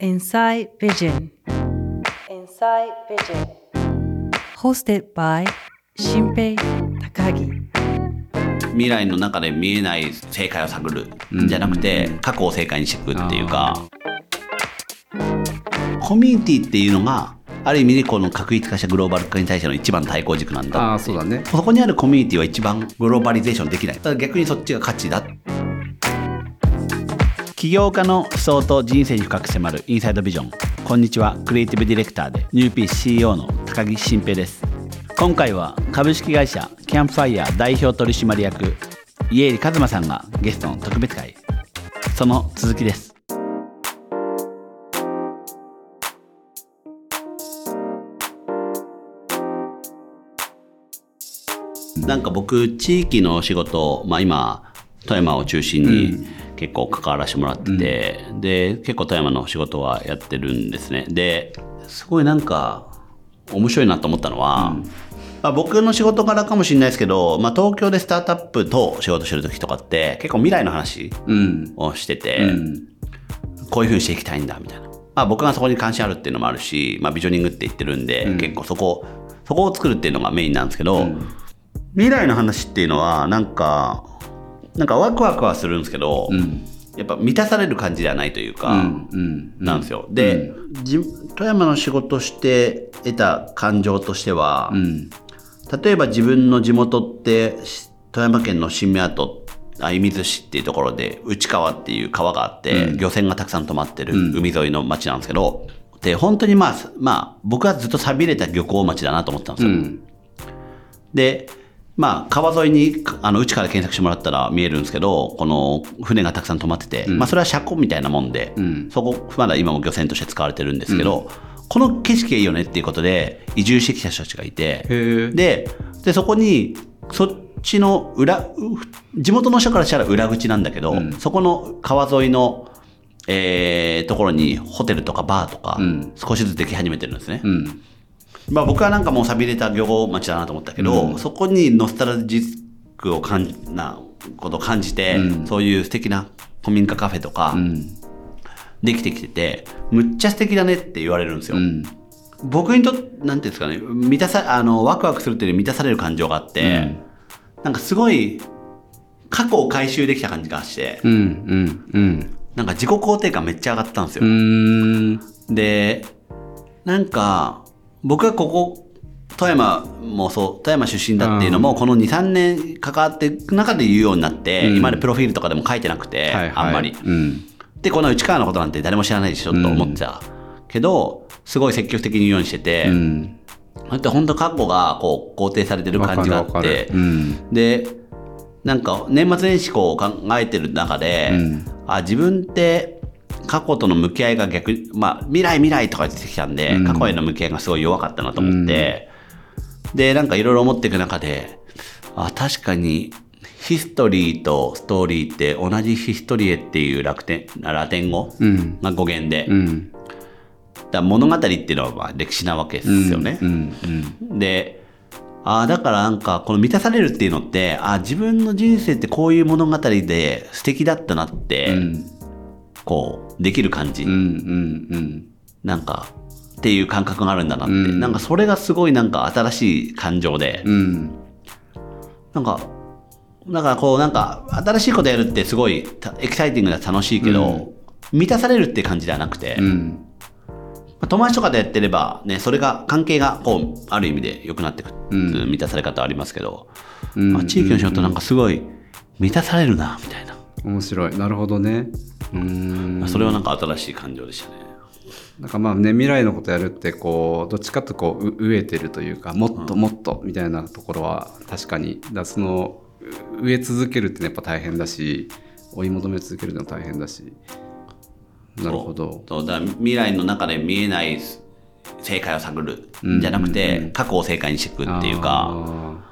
Inside Vision. Inside Vision. Hosted by 新平高木未来の中で見えない正解を探る。じゃなくて過去を正解にしていくっていうか。コミュニティっていうのがある意味でこの確立化したグローバル化に対しての一番対抗軸なんだああそう。だねそこにあるコミュニティは一番グローバリゼーションできないだから逆にそっちが価値だ起業家の思想と人生に深く迫るインサイドビジョン。こんにちは。クリエイティブディレクターでニューピース CEO の高木新平です。今回は株式会社キャンプファイヤー代表取締役家入一馬さんがゲストの特別会。その続きです。なんか僕地域の仕事、まあ、今富山を中心に結構関わらせてもらってて、で結構富山の仕事はやってるんですね。ですごいなんか面白いなと思ったのは、まあ、僕の仕事柄かもしれないですけど、まあ、東京でスタートアップと仕事してる時とかって結構未来の話うん。をしてて、うん。こういうふうにしていきたいんだみたいな、まあ、僕がそこに関心あるっていうのもあるし、まあ、ビジョニングって言ってるんで、結構そこそこを作るっていうのがメインなんですけど、未来の話っていうのはなんかなんかワクワクはするんですけど、うん。やっぱ満たされる感じではないというか、なんですよ。で、じ富山の仕事して得た感情としては、うん。例えば自分の地元ってし富山県の新宮と射水市っていうところで内川っていう川があって、漁船がたくさん止まってる海沿いの町なんですけど、で本当にまあ、まあ、僕はずっと寂れた漁港町だなと思ってたんですよ。うん。で、まあ、川沿いにあの内から検索してもらったら見えるんですけどこの船がたくさん止まってて、まあ、それは車庫みたいなもんで、ん。そこまだ今も漁船として使われてるんですけど、この景色がいいよねっていうことで移住してきた人たちがいてででそこにそっちの裏う地元の人からしたら裏口なんだけど、そこの川沿いの、えーところにホテルとかバーとか、ん。少しずつでき始めてるんですね。うんまあ、僕はなんかもう寂れた漁港町だなと思ったけど、そこにノスタルジックを感じなことを感じて、そういう素敵な古民家カフェとかうん。できてきてて、むっちゃ素敵だねって言われるんですよ。うん。僕にとってなんていうんですかね満たさあのワクワクするっていう満たされる感情があって、なんかすごい過去を回収できた感じがして、うんうんうん。なんか自己肯定感めっちゃ上がったんですよ。うん。で、なんか、僕がここ、富山もそう、富山出身だっていうのも、この2、3年関わっていく中で言うようになって、今までプロフィールとかでも書いてなくて、あんまり。うん。で、この内川のことなんて誰も知らないでしょと思ってた。けど、すごい積極的に言うようにしてて、うん。だって本当過去がこう肯定されてる感じがあってでなんか年末年始こう考えてる中で、うん。あ自分って過去との向き合いが逆にまあ未来未来とか言ってきたんで、過去への向き合いがすごい弱かったなと思って、でなんかいろいろ思っていく中であ確かにヒストリーとストーリーって同じヒストリエっていう楽天ラテン語うん。が語源で、うん。だ物語っていうのはまあ歴史なわけですよね。うんうんでああだからなんかこの満たされるっていうのってああ自分の人生ってこういう物語で素敵だったなって、うんこうできる感じ、うんうんなんかっていう感覚があるんだなって、うん。なんかそれがすごいなんか新しい感情で、うん。なんかだからこうなんか新しいことやるってすごいたエキサイティングで楽しいけど、満たされるって感じではなくて、うん。まあ友達とかでやってればねそれが関係がこうある意味で良くなってくる、うん。満たされ方はありますけど、うん。まあ、地域の仕事なんかすごい満たされるなみたいな、面白い。なるほどね。うん。それはなんか新しい感情でしたね。なんかまあね未来のことやるってこうどっちかとこうう飢えてるというかもっともっとみたいなところは確かにだからそのう植え続けるってやっぱ大変だし追い求め続けるのは大変だし。なるほど。そうだから未来の中で見えない正解を探るんじゃなくて、過去を正解にしていくっていうか。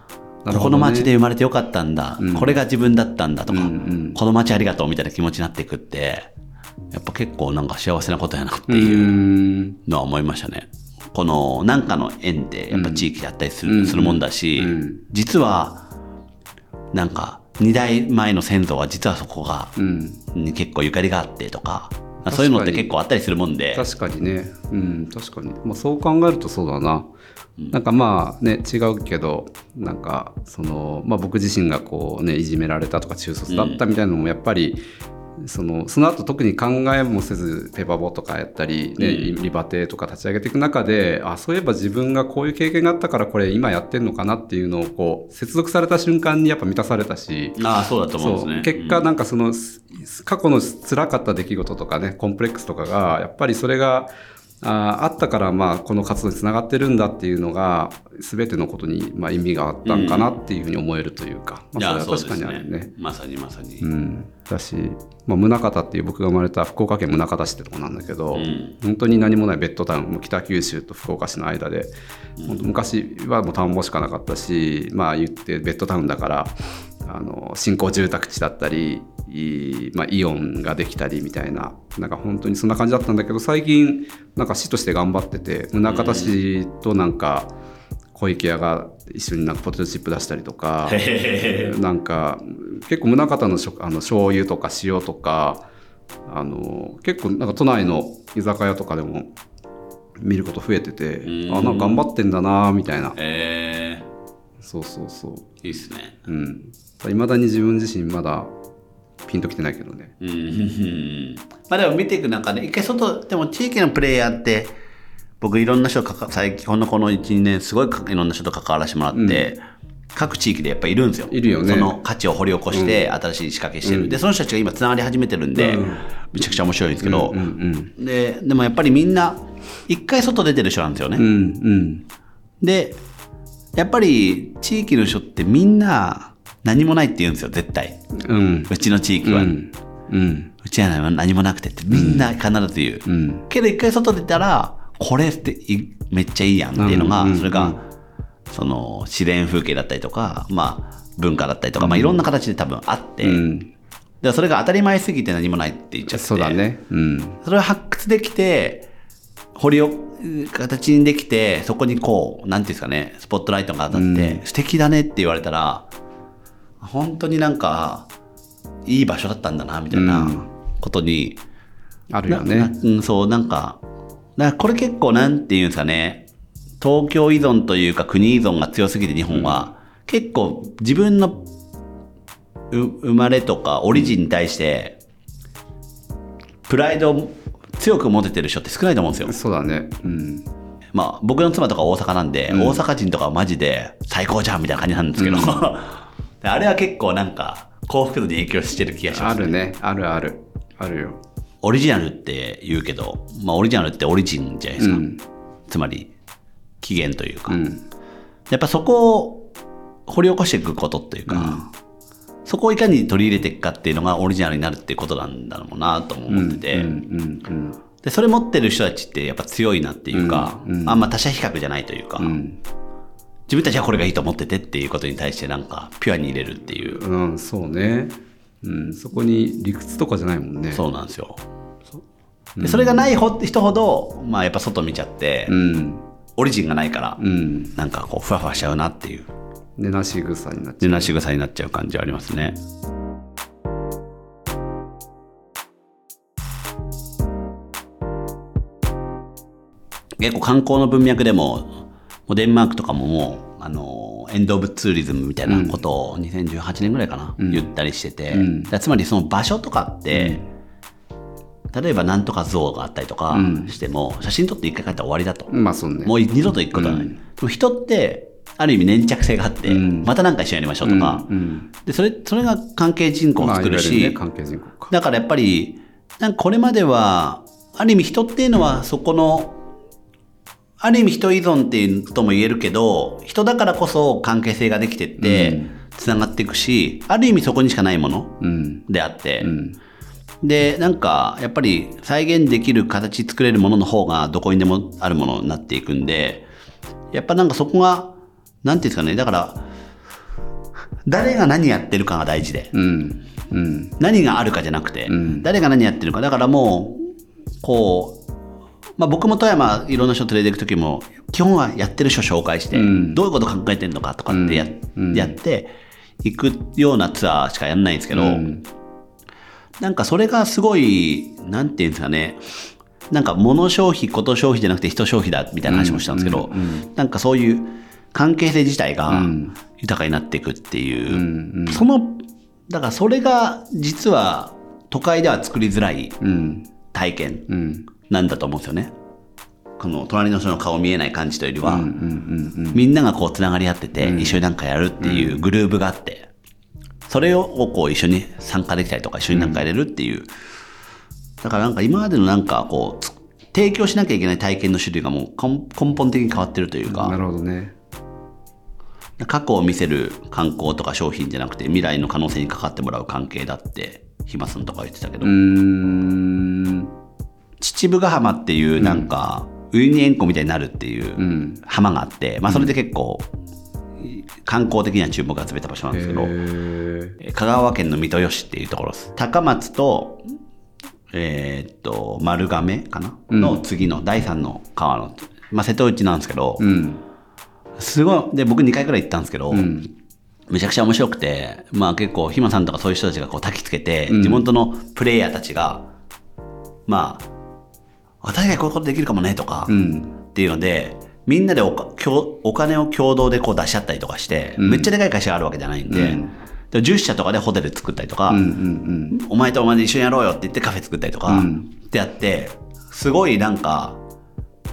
この街で生まれてよかったんだ、これが自分だったんだとか、うんうん。この街ありがとうみたいな気持ちになっていくってやっぱ結構なんか幸せなことやなってういうん。のは思いましたね。このなんかの縁ってやっぱ地域であったりする,、するもんだし、うん。実はなんか2代前の先祖は実はそこが、うん。に結構ゆかりがあってとかあそういうのって結構あったりするもんで。確かにね。うん。確かに、まあ、そう考えるとそうだな、なんかまあね違うけどなんかその、まあ、僕自身がこうねいじめられたとか中卒だったみたいなのもやっぱり、そのその後特に考えもせずペーパーボとかやったり、ねリバテとか立ち上げていく中であそういえば自分がこういう経験があったからこれ今やってんのかなっていうのをこう接続された瞬間にやっぱ満たされたし、ああそうだと思うんですね。結果なんかその、す過去の辛かった出来事とかねコンプレックスとかがやっぱりそれがあーあったからまあこの活動につながってるんだっていうのが全てのことにまあ意味があったんかなっていうふうに思えるというか、いまあ、やそれは確かにあるね。まさにまさに、うん、だし、まあ、宗像っていう僕が生まれた福岡県宗像市ってとこなんだけど、ん。本当に何もないベッドタウン北九州と福岡市の間で、本当昔はもう田んぼしかなかったしまあ言ってベッドタウンだからあの新興住宅地だったりいまあ、イオンができたりみたいななんか本当にそんな感じだったんだけど最近なんか市として頑張ってて宗像市となんか小池屋が一緒になんかポテトチップ出したりとか。なんか結構宗像の食あの醤油とか塩とかあの結構なんか都内の居酒屋とかでも見ること増えててうん。あなんか頑張ってんだなみたいな。え。そうそうそう。ー、いいっすね。うん。いまだに自分自身まだピンときてないけどね。うん。うんうんまあでも見ていく中で一回外でも地域のプレイヤーって僕いろんな人とかか最近ほんのこの12年すごいいろんな人と関わらせてもらって、各地域でやっぱいるんですよ。いるよね。その価値を掘り起こして新しい仕掛けしてる、でその人たちが今つながり始めてるんで、うん。めちゃくちゃ面白いんですけど、うんうん。ででもやっぱりみんな一回外出てる人なんですよね、うんうん。でやっぱり地域の人ってみんな何もないって言うんですよ絶対。うん。うちの地域は、うん。うん。うちは何もなくてってみんな必ず言う、うん。けど一回外出たらこれっていめっちゃいいやんっていうのが、うん。うん。それが、その自然風景だったりとか、まあ、文化だったりとか、まあ、いろんな形で多分あって、うん。でそれが当たり前すぎて何もないって言っちゃって。そうだね。うん。それを発掘できて掘りを形にできてそこにこうなんていうんですかねスポットライトが当たって、素敵だねって言われたら本当になんかいい場所だったんだなみたいなことに、あるよなねうん、そうなんかだこれ結構なんていうんですかね東京依存というか国依存が強すぎて日本は、結構自分のう生まれとかオリジンに対してプライドを強く持ててる人って少ないと思うんですよ。そうだね。うん。まあ僕の妻とか大阪なんで、大阪人とかはマジで最高じゃんみたいな感じなんですけど、で あれは結構なんか幸福度に影響してる気がします、あるね。あるある。あるよ。オリジナルって言うけど、まあオリジナルってオリジンじゃないですか。うん。つまり起源というか、うん。やっぱそこを掘り起こしていくことっていうか、そこをいかに取り入れていくかっていうのがオリジナルになるってことなんだろうなとも思ってて、うんうん。でそれ持ってる人たちってやっぱ強いなっていうか、うんうん。あんま他者比較じゃないというか、うん自分たちはこれがいいと思っててっていうことに対してなんかピュアに入れるっていう、うん、うん、そうね、うん、そこに理屈とかじゃないもんね。そうなんですよ。でそれがないほ人ほど、まあやっぱ外見ちゃって、うん。オリジンがないから、うん。なんかこうふわふわしちゃうなっていう、根なし草になっちゃ根なし草になっちゃう感じはありますね。結構観光の文脈でも、もうデンマークとかももう、あの、エンド・オブ・ツーリズムみたいなことを2018年ぐらいかな、言ったりしてて、うん。つまりその場所とかって、例えばなんとか像があったりとかしても、写真撮って一回帰ったら終わりだと。うまあそうね。もう二度と行くことはない。でも人って、ある意味粘着性があって、うん。また何か一緒にやりましょうとか、うん。でそれそれが関係人口をまあ作るし、いわゆるねだからやっぱりなんかこれまではある意味人っていうのはそこのある意味人依存っていうとも言えるけど人だからこそ関係性ができてってつながっていくし、ある意味そこにしかないものうん。であって、うん。でなんかやっぱり再現できる形作れるものの方がどこにでもあるものになっていくんでやっぱなんかそこがなんていうんですかねだから誰が何やってるかが大事で。うん。うん。何があるかじゃなくて、ん。誰が何やってるか。だからもうこう、まあ、僕も富山いろんな人連れて行く時も基本はやってる人紹介して、うん。どういうこと考えてるのかとかってや,、うん。やっていくようなツアーしかやんないんですけど、うん。なんかそれがすごい、なんていうんですかね、なんか物消費、こと消費じゃなくて人消費だみたいな話もしたんですけど、なんかそういう関係性自体が豊かになっていくっていう、その、だからそれが実は都会では作りづらいうん。体験うんなんだと思うんですよね。この隣の人の顔見えない感じというよりは、うんうんうんみんながこうつながり合ってて、一緒になんかやるっていうグルーブがあって、それをこう一緒に参加できたりとか、一緒になんかやれるっていう。だからなんか今までのなんかこう、つ提供しなきゃいけない体験の種類がもう根根本的に変わってるというなか、るほどね。過去を見せる観光とか商品じゃなくて未来の可能性にかかってもらう関係だって、ひまさんとか言ってたけど、うーん秩父ヶ浜っていうなんか、ウユニ塩湖みたいになるっていううん。浜があって、まあそれで結構、観光的には注目が集めた場所なんですけど、香川県の三豊市っていうところです。高松と、えーっと、丸亀かな、の次の第三の川の、まあ、瀬戸内なんですけど、うん。すごい、で、僕2回くらい行ったんですけど、ん。めちゃくちゃ面白くて、まあ結構、ひまさんとかそういう人たちがこう焚きつけて、地元のプレイヤーたちが、まあ、私がこういうことできるかもねとか、うん。っていうので、みんなでおお金を共同でこう出し合ったりとかして、めっちゃでかい会社があるわけじゃないんで、うん。で10社とかでホテル作ったりとか、うんうんお前とお前で一緒にやろうよって言ってカフェ作ったりとか、うん。ってやって、すごいなんか、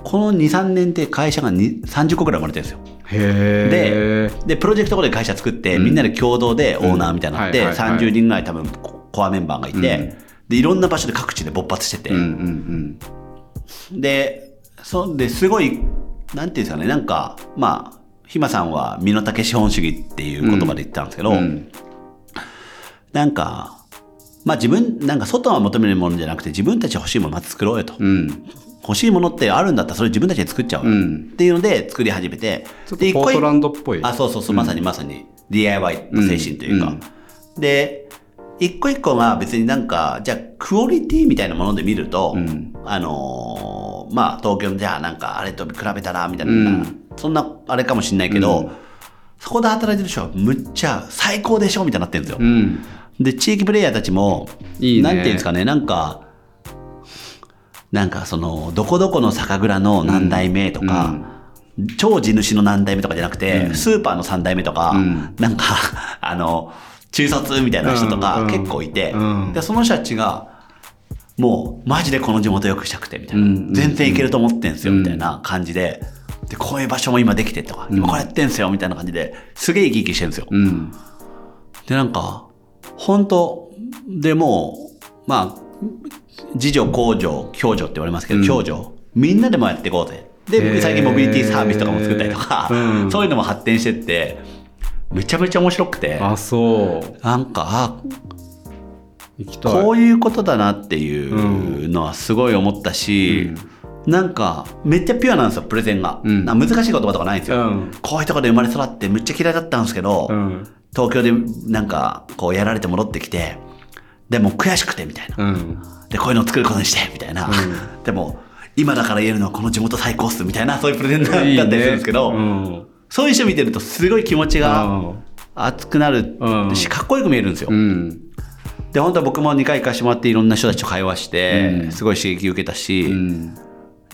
この2、3年って会社がに30個ぐらい生まれてるんですよ。で、で、プロジェクトごとで会社作って、みんなで共同でオーナーみたいになって、うん。はいはいはい。30人ぐらい多分ココアメンバーがいて、で、いろんな場所で各地で勃発してて、うんうんで、そで、すごい、なんていうんですかね、なんか、まあ、ひまさんは身の丈資本主義っていう言葉で言ってたんですけど、うんうん。なんか、まあ自分、なんか外は求めるものじゃなくて自分たち欲しいものまず作ろうよと。うん。欲しいものってあるんだったらそれ自分たちで作っちゃおうようん。っていうので作り始めて、ちょっとでポートランドっぽい。あ、そうそうそう、まさにまさに。DIY の精神というか。うん。で、一個一個が別になんか、じゃあクオリティみたいなもので見ると、ん。あのーまあ東京のじゃあなんかあれと比べたらみたいな、うん。そんなあれかもしんないけど、うん。そこで働いてる人はむっちゃ最高でしょみたいになってるんですよ。うん。で、地域プレイヤーたちも、いいね。なんていうんですかね、なんか、なんかその、どこどこの酒蔵の何代目とか、超地主の何代目とかじゃなくて、スーパーの3代目とか、ん。なんか、あの、中卒みたいな人とかうん結構いて、うん。で、その人たちが、もう、マジでこの地元良くしたくて、みたいな。うん全然いけると思ってんすよ、みたいな感じで、で、こういう場所も今できてとか、今これやってんすよ、みたいな感じで、すげえ生き生きしてるんですよ。うん。で、なんか、本当でもう、まあ、自助、公助、共助って言われますけど、共助、みんなでもやっていこうぜ。で、最近モビリティサービスとかも作ったりとか、うん。そういうのも発展してって、めちゃめちゃ面白くて、あそう。なんか、あこういうことだなっていうのはすごい思ったし、なんか、めっちゃピュアなんですよ、プレゼンが。うん。難しい言葉とかないんですよ。うん。こういうところで生まれ育ってめっちゃ嫌いだったんですけど、うん。東京でなんかこうやられて戻ってきてでも悔しくてみたいな。うん。でこういうのを作ることにしてみたいな、でも今だから言えるのはこの地元最高っすみたいなそういうプレゼンだったりするんですけどうんそういう人見てるとすごい気持ちがうん。熱くなるうん。しかっこよく見えるんですよ、うん。で本当は僕も2回行かしてもらっていろんな人たちと会話して、うん。すごい刺激受けたし、うん。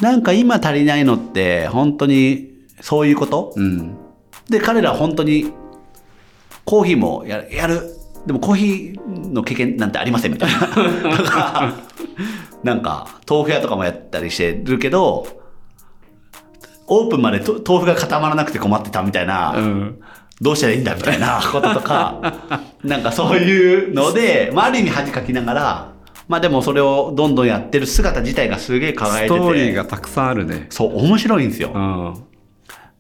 なんか今足りないのって本当にそういうこと、うん。で彼らは本当にコーヒーもややる。でもコーヒーの経験なんてありませんみたいな。なんか豆腐屋とかもやったりしてるけどオープンまでと豆腐が固まらなくて困ってたみたいな、うん。どうしたらいいんだみたいな こととかなんかそういうので、まあ、ある意味恥かきながらまあでもそれをどんどんやってる姿自体がすげえ輝いてて。ストーリーがたくさんあるね。そう面白いんですよ、うん。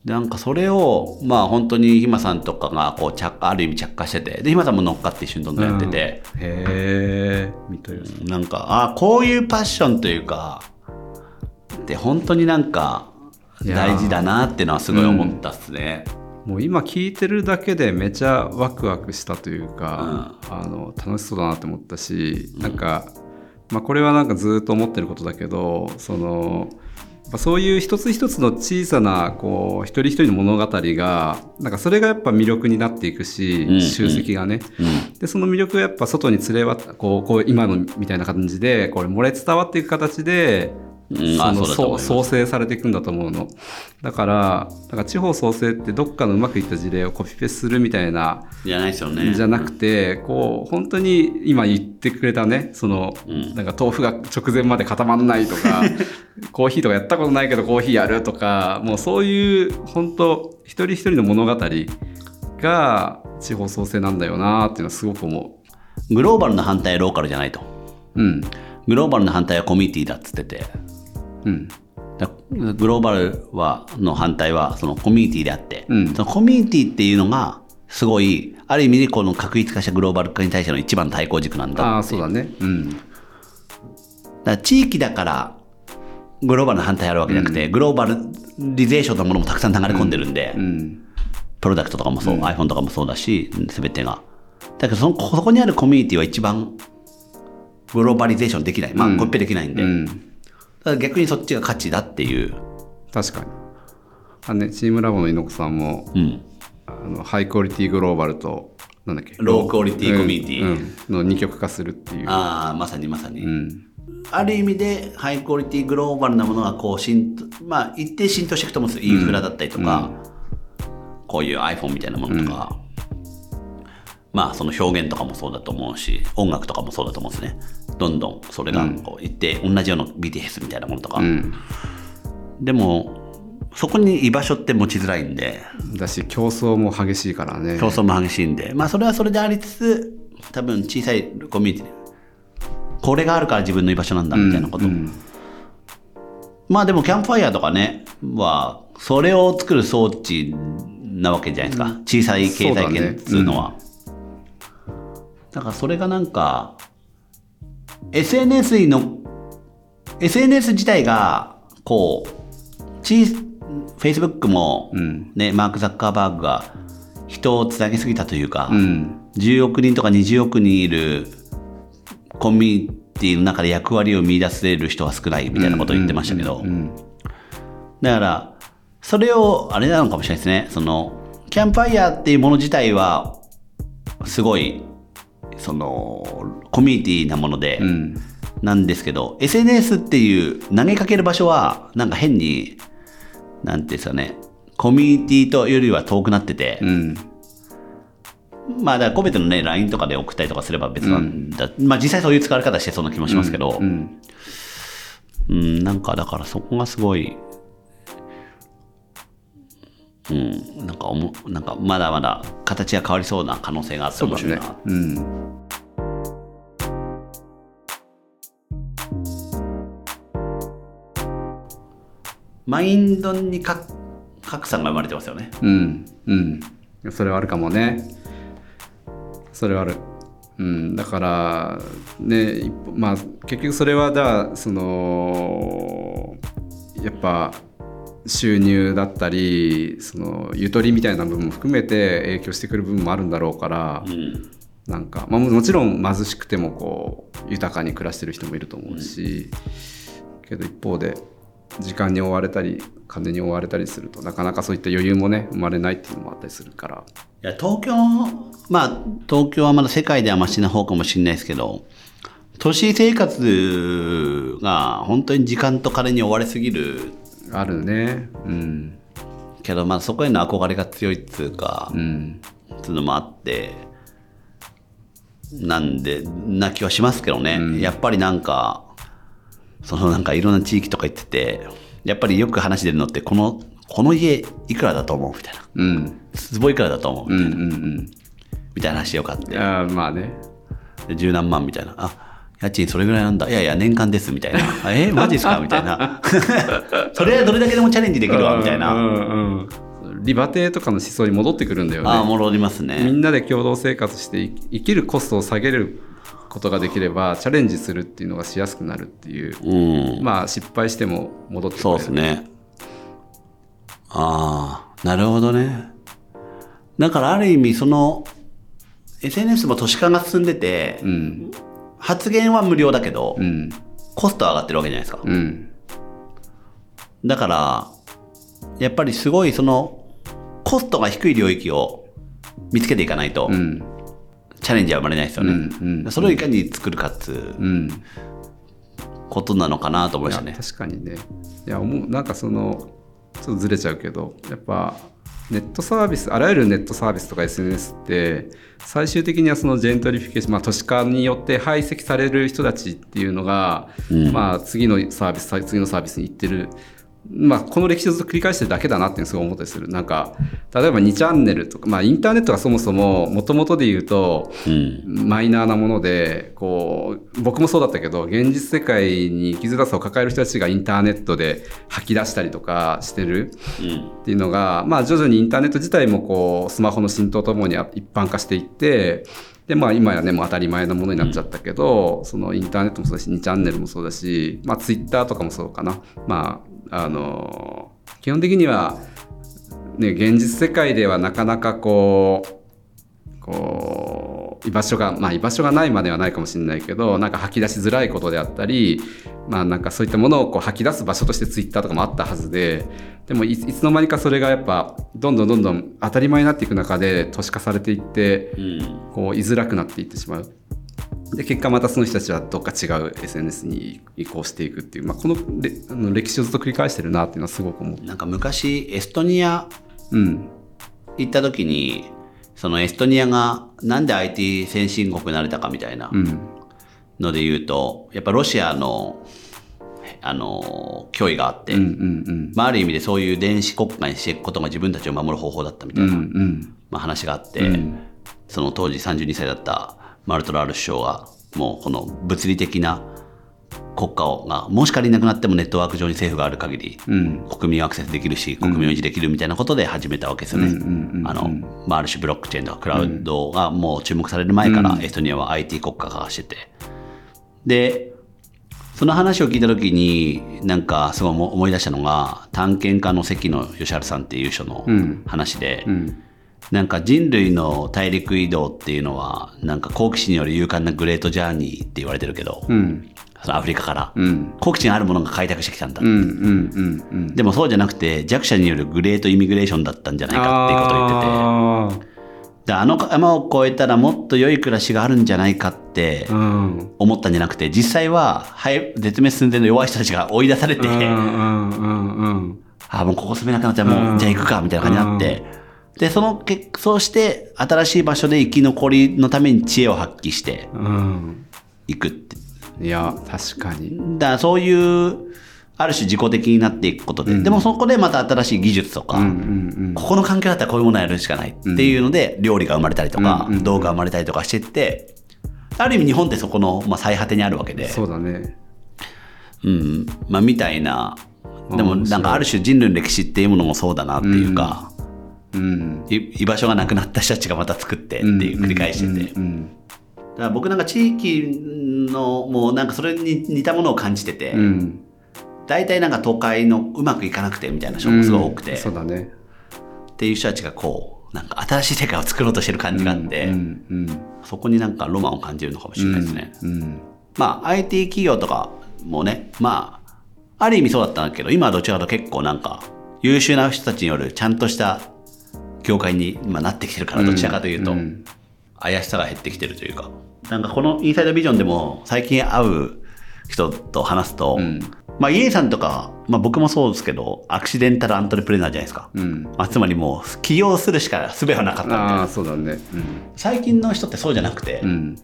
でなんかそれをまあ本当にひまさんとかがこう着ある意味着火しててでひまさんも乗っかって一緒にどんどんやってて、へえ見なんかあこういうパッションというかで本当になんか大事だなっていうのはすごい思ったっすね。もう今聞いてるだけでめちゃワクワクしたというか、あの楽しそうだなって思ったし、なんか、まあ、これはなんかずっと思ってることだけどそのぱそういう一つ一つの小さなこう一人一人の物語がなんかそれがやっぱ魅力になっていくし、うん集積がね、でその魅力がやっぱ外に連れわこうこう今のみたいな感じでこれ漏れ伝わっていく形でその創生されていくんだと思うのだからだから地方創生ってどっかのうまくいった事例をコピペするみたいなじゃないですよね。じゃなくて、こう、本当に今言ってくれたね、その、んなんか豆腐が直前まで固まんないとか、コーヒーとかやったことないけどコーヒーやるとか、もうそういう、本当一人一人の物語が地方創生なんだよなっていうのはすごく思グローバルの反対はローカルじゃないと。う。うん。グローバルの反対はコミュニティだっつってて。うん。だグローバルはの反対はそのコミュニティであって、うんそのコミュニティっていうのがすごいある意味でこの確立化したグローバル化に対しての一番の対抗軸なんだあそうだね。うん。だから地域だからグローバルの反対あるわけじゃなくて、グローバルリゼーションのものもたくさん流れ込んでるんで、うん。プロダクトとかもそう、iPhone とかもそうだし全てがだけどそのそこにあるコミュニティは一番グローバリゼーションできないまあ、コピペできないんで、うん。だ逆にそっちが価値だっていう、確かに。あのね、チームラボの猪子さんも、うん、あのハイクオリティグローバルと、なんだっけ？ロークオリティコミュニティ。うん。うん。の二極化するっていう。ああまさにまさに、うん。ある意味でハイクオリティグローバルなものがこう浸透まあ一定浸透していくと思うんですよ。インフラだったりとか、こういう iPhone みたいなものとか、まあその表現とかもそうだと思うし音楽とかもそうだと思うんですね。どんどんそれがこう一定同じような BTS みたいなものとか、うん。でもそこに居場所って持ちづらいんで。だし競争も激しいからね。競争も激しいんで。まあそれはそれでありつつ多分小さいコミュニティでこれがあるから自分の居場所なんだみたいなこと、うんまあでもキャンプファイヤーとかねはそれを作る装置なわけじゃないですか、小さい経済圏っていうのはだ,、からそれがなんか SNS の SNS 自体がこうチー Facebook も、うん。ねマーク・ザッカーバーグが人をつなげすぎたというか、うん。10億人とか20億人いるコミュニティの中で役割を見出せる人は少ないみたいなことを言ってましたけど、うん。だからそれをあれなのかもしれないですね。そのキャンプファイヤーっていうもの自体はすごいそのコミュニティなもので、うん。なんですけど SNS っていう投げかける場所はなんか変になんていうんですかねコミュニティというよりは遠くなってて、うん。まあだから個別のね LINE とかで送ったりとかすれば別なんだ、まあ実際そういう使われ方してそうな気もしますけど、ううん。んなんかだからそこがすごいうん。なんかおもなんかまだまだ形が変わりそうな可能性があって面白いな、ねうん。マインドにか格差が生まれてますよね。うん。うん。それはあるかもね。それはある。うん。だからねまあ結局それはだそのやっぱ収入だったりそのゆとりみたいな部分も含めて影響してくる部分もあるんだろうから、うん。なんか、まあ、ももちろん貧しくてもこう豊かに暮らしてる人もいると思うし、けど一方で時間に追われたり金に追われたりするとなかなかそういった余裕もね生まれないっていうのもあったりするから。いや東京まあ東京はまだ世界ではマシな方かもしれないですけど都市生活が本当に時間と金に追われすぎるあるね。うん。けどまあそこへの憧れが強いっつうか、うん。つうのもあってなんでな気はしますけどね、やっぱりなんかそのなんかいろんな地域とか行っててやっぱりよく話出るのってこのこの家いくらだと思う？みたいな。うん。坪いくらだと思う？うんうんうんみたいな話よかって。あーまあね。で十何万みたいな。あ家賃それぐらいなんだ。いやいや年間ですみたいな。あ えマジですか？みたいな。それはどれだけでもチャレンジできるわみたいな、うんうん。リバティとかの思想に戻ってくるんだよね。ああ戻りますみねんなで共同生活して生生きるコストを下げることができればチャレンジするっていうのがしやすくなるっていう。うん。まあ失敗しても戻ってくれる。そうですね。ああ、なるほどね。だからある意味その SNS も都市化が進んでて、うん発言は無料だけど、うんコストは上がってるわけじゃないですか。うんだから、やっぱりすごいその、コストが低い領域を見つけていかないと、うんチャレンジは生まれないですよね。うんうんそれをいかに作るかっつううんことなのかなと思いましたね。確かにねいや思うなんかそのちょっとずれちゃうけどやっぱネットサービスあらゆるネットサービスとか SNS って最終的にはそのジェントリフィケーション、まあ、都市化によって排斥される人たちっていうのが、うんまあ、次のサービス次のサービスに行ってる。まあ、この歴史をずっと繰り返してるだけだなってすごい思ったりする。なんか、例えば2チャンネルとか、まあ、インターネットがそもそも、もともとで言うと、うん。マイナーなものでこう僕もそうだったけど現実世界に生きづらさを抱える人たちがインターネットで吐き出したりとかしてるうん。っていうのが、まあ、徐々にインターネット自体もこうスマホの浸透とともに一般化していってで、まあ、今やねもう当たり前のものになっちゃったけど、そのインターネットもそうだし2チャンネルもそうだし、まあ、ツイッターとかもそうかな。まああの基本的にはね、現実世界ではなかなかこうこう居場所がまあ居場所がないまではないかもしれないけどなんか吐き出しづらいことであったりまあなんかそういったものをこう吐き出す場所としてツイッターとかもあったはずででもいいつの間にかそれがやっぱどんどんどんどん当たり前になっていく中で都市化されていってうん。こう居づらくなっていってしまう。で結果またその人たちはどっか違う SNS に移行していくっていう、まあ、このれあの歴史をずっと繰り返してるなっていうのはすごく思う。なんか昔、エストニアうん。行った時に、そのエストニアがなんで IT 先進国になれたかみたいなうん。ので言うと、やっぱロシアの、あの、脅威があって、まあ、ある意味でそういう電子国家にしていくことが自分たちを守る方法だったみたいな、んまあ、話があって、うん。その当時32歳だったマルトラール首相がもうこの物理的な国家をがもし仮になくなってもネットワーク上に政府がある限りうん。国民はアクセスできるし国民を維持できるみたいなことで始めたわけですよね。うんうんうんうん。あのまあ、ある種ブロックチェーンとかクラウドがもう注目される前からエストニアは IT 国家化してて。でその話を聞いた時になんかすごい思思い出したのが探検家の関野義治さんっていう人のうん。話で、うんなんか人類の大陸移動っていうのはなんか好奇心による勇敢なグレートジャーニーって言われてるけど、うん。そのアフリカから、うん。好奇心あるものが開拓してきたんだ、でもそうじゃなくて弱者によるグレートイミグレーションだったんじゃないかっていうことを言ってて。あの山を越えたらもっと良い暮らしがあるんじゃないかって思ったんじゃなくて実際ははい絶滅寸前の弱い人たちが追い出されて、うんうんうんうん。あもうここ住めなくなっちゃうもうじゃあ行くかみたいな感じになって、でそのけそうして新しい場所で生き残りのために知恵を発揮してうん。いくって。いや確かに。だからそういうある種自己的になっていくことで、でもそこでまた新しい技術とか、うんうんここの環境だったらこういうものをやるしかないっていうので、料理が生まれたりとか、うんうん動画が生まれたりとかしてってある意味日本ってそこの、まあ、最果てにあるわけで。うんそうだね。うん。まあ、みたいな。でもなんかある種人類の歴史っていうものもそうだなっていうか、うん。い居場所がなくなった人たちがまた作ってっていう繰り返してて、うん。だから僕なんか地域のもうなんかそれに似たものを感じてて、うん。大体なんか都会のうまくいかなくてみたいな人もすごい多くて、うん。そうだね。っていう人たちがこうなんか新しい世界を作ろうとしてる感じがあって、うん。うん。そこになんかロマンを感じるのかもしれないですね。うん。まあ IT 企業とかもねまあある意味そうだったんだけど今はどちらかと結構なんか優秀な人たちによるちゃんとした業界に今なってきてるからどちらかというと、うん。怪しさが減ってきてるというか。なんかこのインサイドビジョンでも最近会う人と話すと、ん。まあイエさんとか、まあ、僕もそうですけどアクシデンタルアントレプレナーじゃないですか、うん。まあ、つまりもう起業するしか術はなかったみたいあな。あそうだね。最近の人ってそうじゃなくて、うん。うん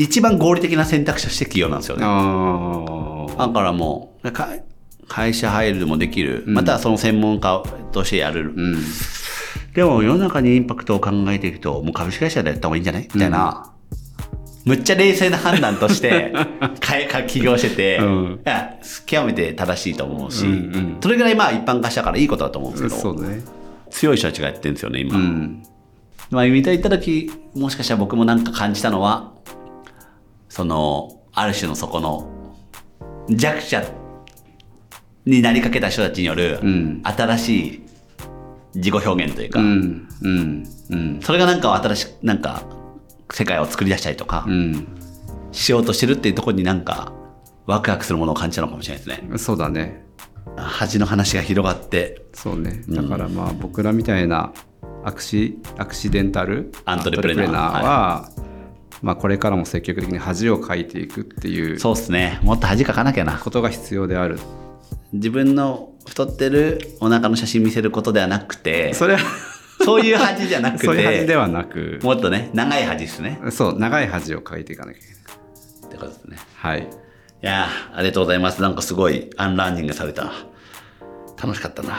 一番合理的な選択肢として起業なんですよね。だからもうか会社入るもできる、またはその専門家としてやる、うんでも世の中にインパクトを考えていくともう株式会社でやった方がいいんじゃない？みたいな、むっちゃ冷静な判断として かか起業してて、うん。いや極めて正しいと思うし、うんうん。それぐらいまあ一般化したからいいことだと思うんですけど、ね。強い人たちがやってるんですよね今。うん。まあ、見ていた時もしかしたら僕もなんか感じたのはそのある種のそこの弱者になりかけた人たちによるうん。新しい自己表現というか、うんうんうん。それがなんか新しくなんか世界を作り出したりとかうん。しようとしてるっていうところになんかワクワクするものを感じたのかもしれないですね。そうだね。恥の話が広がって。そうね。だからまあ僕らみたいなアクシアクシデンタルアントレプレナー。は、まあ、これからも積極的に恥をかいていくっていうそうですねもっと恥かかなきゃなことが必要である自分の太ってるお腹の写真見せることではなくてそれはそういう恥じゃなくてそういう恥ではなく。もっとね長い恥ですね。そう長い恥をかいていかなきゃいけない。ってことですね。はい。いやーありがとうございます。なんかすごいアンラーニングされた。楽しかったな